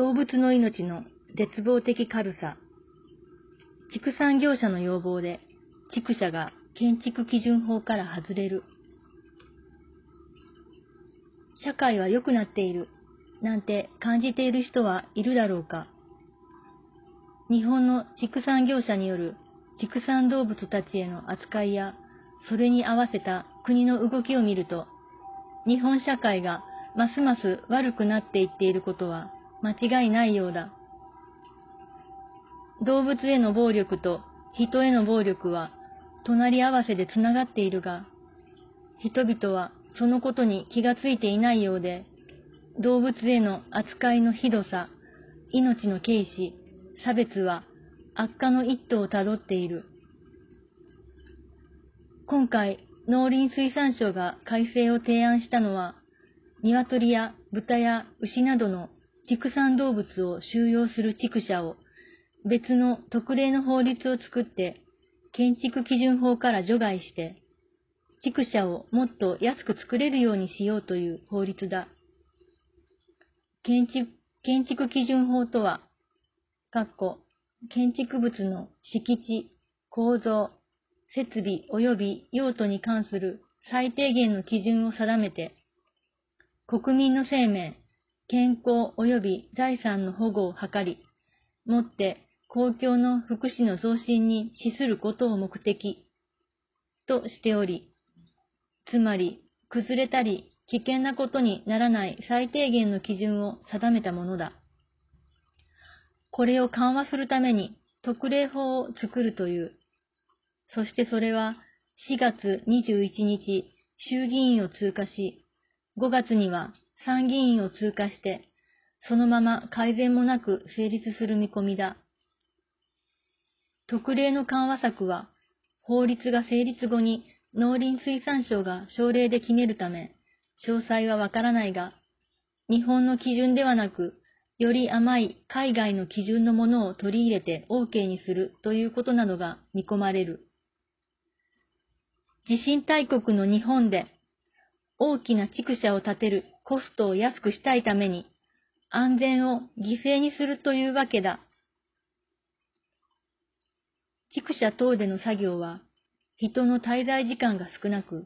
動物の命の絶望的軽さ。畜産業者の要望で、畜舎が建築基準法から外れる。社会は良くなっている、なんて感じている人はいるだろうか。日本の畜産業者による畜産動物たちへの扱いや、それに合わせた国の動きを見ると、日本社会がますます悪くなっていっていることは間違いないようだ。動物への暴力と人への暴力は隣り合わせでつながっているが、人々はそのことに気がついていないようで、動物への扱いのひどさ、命の軽視、差別は悪化の一途をたどっている。今回、農林水産省が改正を提案したのは、鶏や豚や牛などの畜産動物を収容する畜舎を別の特例の法律を作って建築基準法から除外して畜舎をもっと安く作れるようにしようという法律だ。建築建築基準法とは、括弧建築物の敷地、構造、設備及び用途に関する最低限の基準を定めて、国民の生命、健康及び財産の保護を図り、もって公共の福祉の増進に資することを目的としており、つまり、崩れたり危険なことにならない最低限の基準を定めたものだ。これを緩和するために特例法を作るという。そしてそれは4月21日衆議院を通過し、5月には参議院を通過して、そのまま改善もなく成立する見込みだ。特例の緩和策は、法律が成立後に農林水産省が省令で決めるため、詳細はわからないが、日本の基準ではなく、より甘い海外の基準のものを取り入れて OK にするということなどが見込まれる。地震大国の日本で大きな畜舎を建てるコストを安くしたいために安全を犠牲にするというわけだ。畜舎等での作業は人の滞在時間が少なく、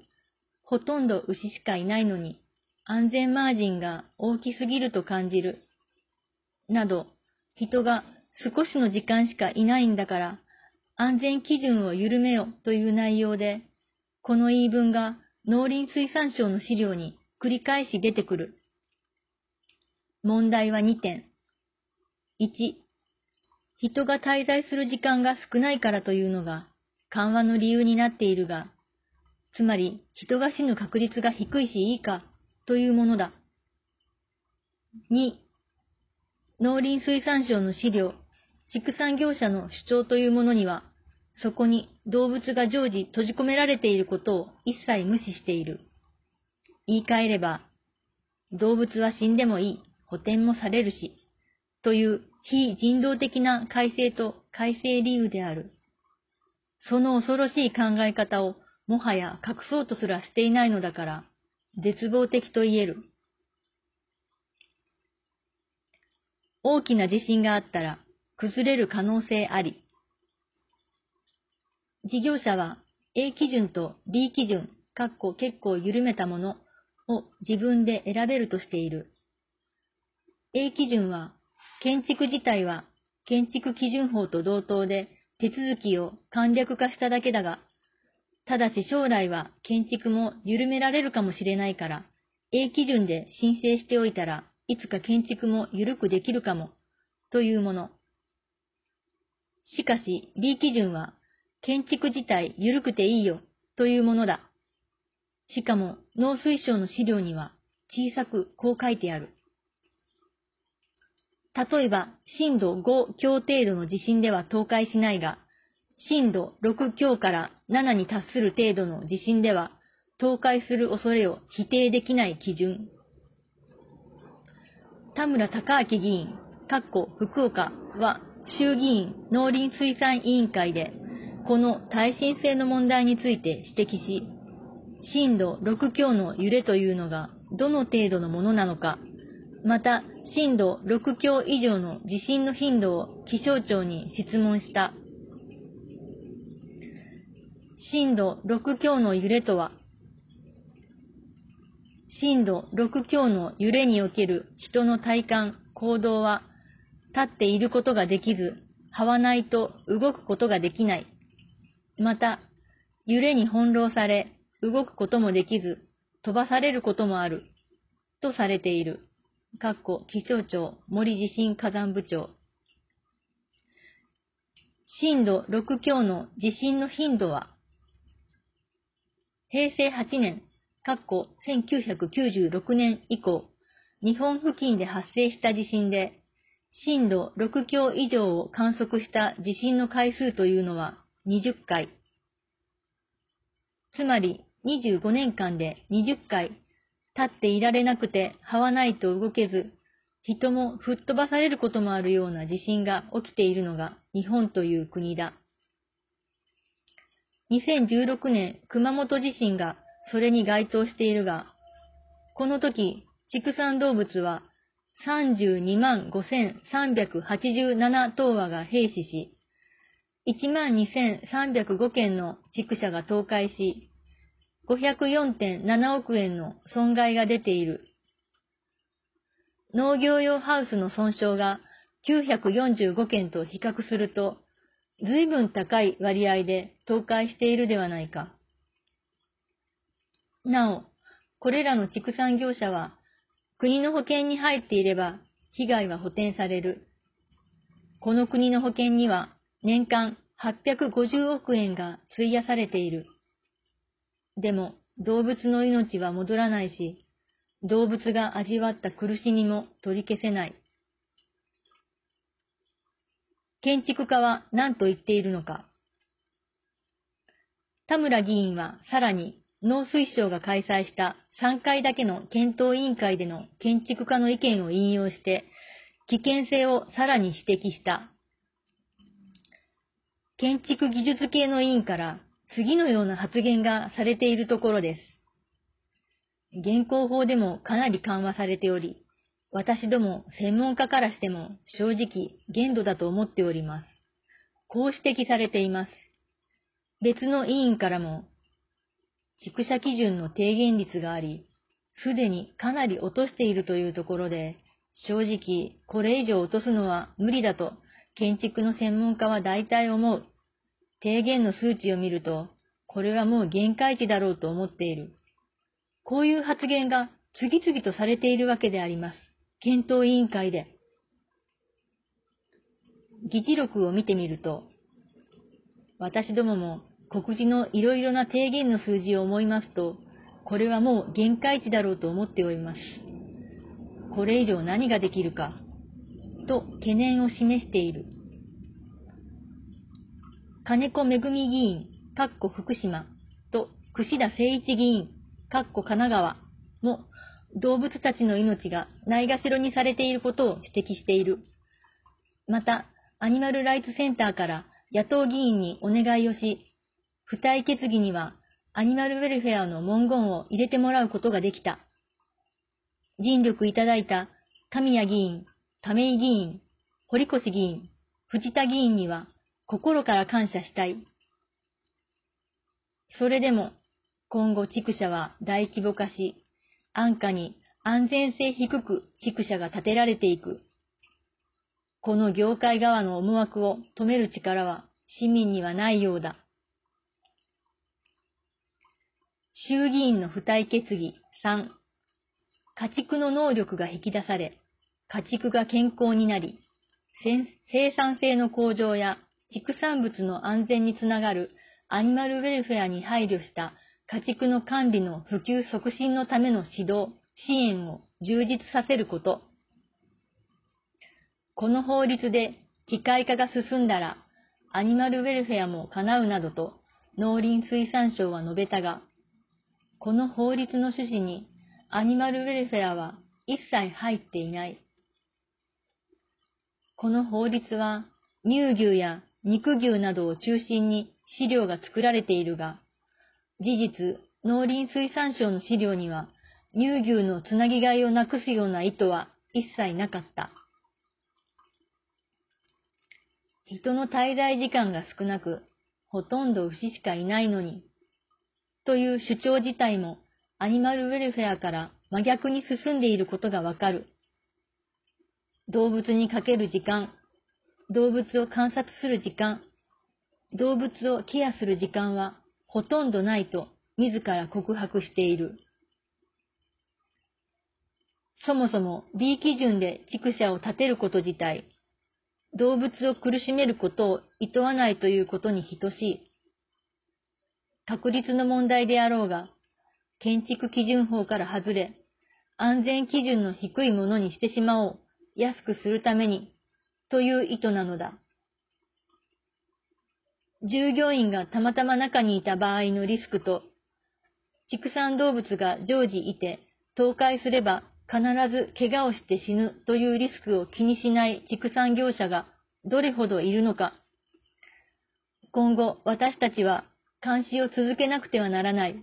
ほとんど牛しかいないのに安全マージンが大きすぎると感じる。など、人が少しの時間しかいないんだから安全基準を緩めよという内容で、この言い分が農林水産省の資料に繰り返し出てくる。問題は2点。1、人が滞在する時間が少ないからというのが緩和の理由になっているが、つまり人が死ぬ確率が低いしいいかというものだ。2、農林水産省の資料、畜産業者の主張というものには、そこに動物が常時閉じ込められていることを一切無視している。言い換えれば、動物は死んでもいい、補填もされるし、という非人道的な改正と改正理由である。その恐ろしい考え方をもはや隠そうとすらしていないのだから、絶望的と言える。大きな地震があったら崩れる可能性あり。事業者は A 基準と B 基準、かっこ結構緩めたものを自分で選べるとしている。A 基準は、建築自体は建築基準法と同等で手続きを簡略化しただけだが、ただし将来は建築も緩められるかもしれないから、A 基準で申請しておいたらいつか建築も緩くできるかも、というもの。しかし B 基準は建築自体緩くていいよというものだ。しかも農水省の資料には小さくこう書いてある。例えば震度5強程度の地震では倒壊しないが、震度6強から7に達する程度の地震では倒壊する恐れを否定できない基準。田村隆明議員、かっこ福岡は衆議院農林水産委員会でこの耐震性の問題について指摘し、震度6強の揺れというのがどの程度のものなのか、また、震度6強以上の地震の頻度を気象庁に質問した。震度6強の揺れとは、震度6強の揺れにおける人の体感、行動は、立っていることができず、這わないと動くことができない。また、揺れに翻弄され、動くこともできず、飛ばされることもある、とされている。かっこ気象庁森地震火山部長。震度6強の地震の頻度は、平成8年、かっこ1996年以降、日本付近で発生した地震で、震度6強以上を観測した地震の回数というのは20回。つまり25年間で20回、立っていられなくて這わないと動けず、人も吹っ飛ばされることもあるような地震が起きているのが日本という国だ。2016年熊本地震がそれに該当しているが、この時、畜産動物は32万5387頭羽が閉死し、1万2305件の畜舎が倒壊し、504.7億円の損害が出ている。農業用ハウスの損傷が945件と比較すると、随分高い割合で倒壊しているではないか。なお、これらの畜産業者は、国の保険に入っていれば被害は補填される。この国の保険には年間850億円が費やされている。でも動物の命は戻らないし、動物が味わった苦しみも取り消せない。建築家は何と言っているのか。田村議員はさらに農水省が開催した3回だけの検討委員会での建築家の意見を引用して、危険性をさらに指摘した。建築技術系の委員から次のような発言がされているところです。現行法でもかなり緩和されており、私ども専門家からしても正直限度だと思っております。こう指摘されています。別の委員からも、畜舎基準の低減率があり、すでにかなり落としているというところで、正直これ以上落とすのは無理だと建築の専門家は大体思う。低減の数値を見ると、これはもう限界値だろうと思っている。こういう発言が次々とされているわけであります。検討委員会で。議事録を見てみると、私どもも告示のいろいろな低減の数字を思いますと、これはもう限界値だろうと思っております。これ以上何ができるか、と懸念を示している。金子めぐみ議員、かっこ福島と串田誠一議員、かっこ神奈川も動物たちの命がないがしろにされていることを指摘している。また、アニマルライツセンターから野党議員にお願いをし、付帯決議にはアニマルウェルフェアの文言を入れてもらうことができた。尽力いただいた神谷議員、亀井議員、堀越議員、藤田議員には心から感謝したい。それでも、今後畜舎は大規模化し、安価に安全性低く畜舎が建てられていく。この業界側の思惑を止める力は市民にはないようだ。衆議院の付帯決議3、家畜の能力が引き出され、家畜が健康になり、生産性の向上や畜産物の安全につながるアニマルウェルフェアに配慮した家畜の管理の普及促進のための指導、支援を充実させること。この法律で機械化が進んだら、アニマルウェルフェアも叶うなどと農林水産省は述べたが、この法律の趣旨にアニマルウェルフェアは一切入っていない。この法律は乳牛や肉牛などを中心に飼料が作られているが、事実、農林水産省の資料には、乳牛のつなぎ飼いをなくすような意図は一切なかった。人の滞在時間が少なく、ほとんど牛しかいないのに、という主張自体もアニマルウェルフェアから真逆に進んでいることがわかる。動物にかける時間、動物を観察する時間、動物をケアする時間はほとんどないと自ら告白している。そもそも B 基準で畜舎を建てること自体、動物を苦しめることを厭わないということに等しい。確率の問題であろうが、建築基準法から外れ、安全基準の低いものにしてしまおう、安くするために、という意図なのだ。従業員がたまたま中にいた場合のリスクと、畜産動物が常時いて倒壊すれば必ず怪我をして死ぬというリスクを気にしない畜産業者がどれほどいるのか。今後私たちは監視を続けなくてはならない。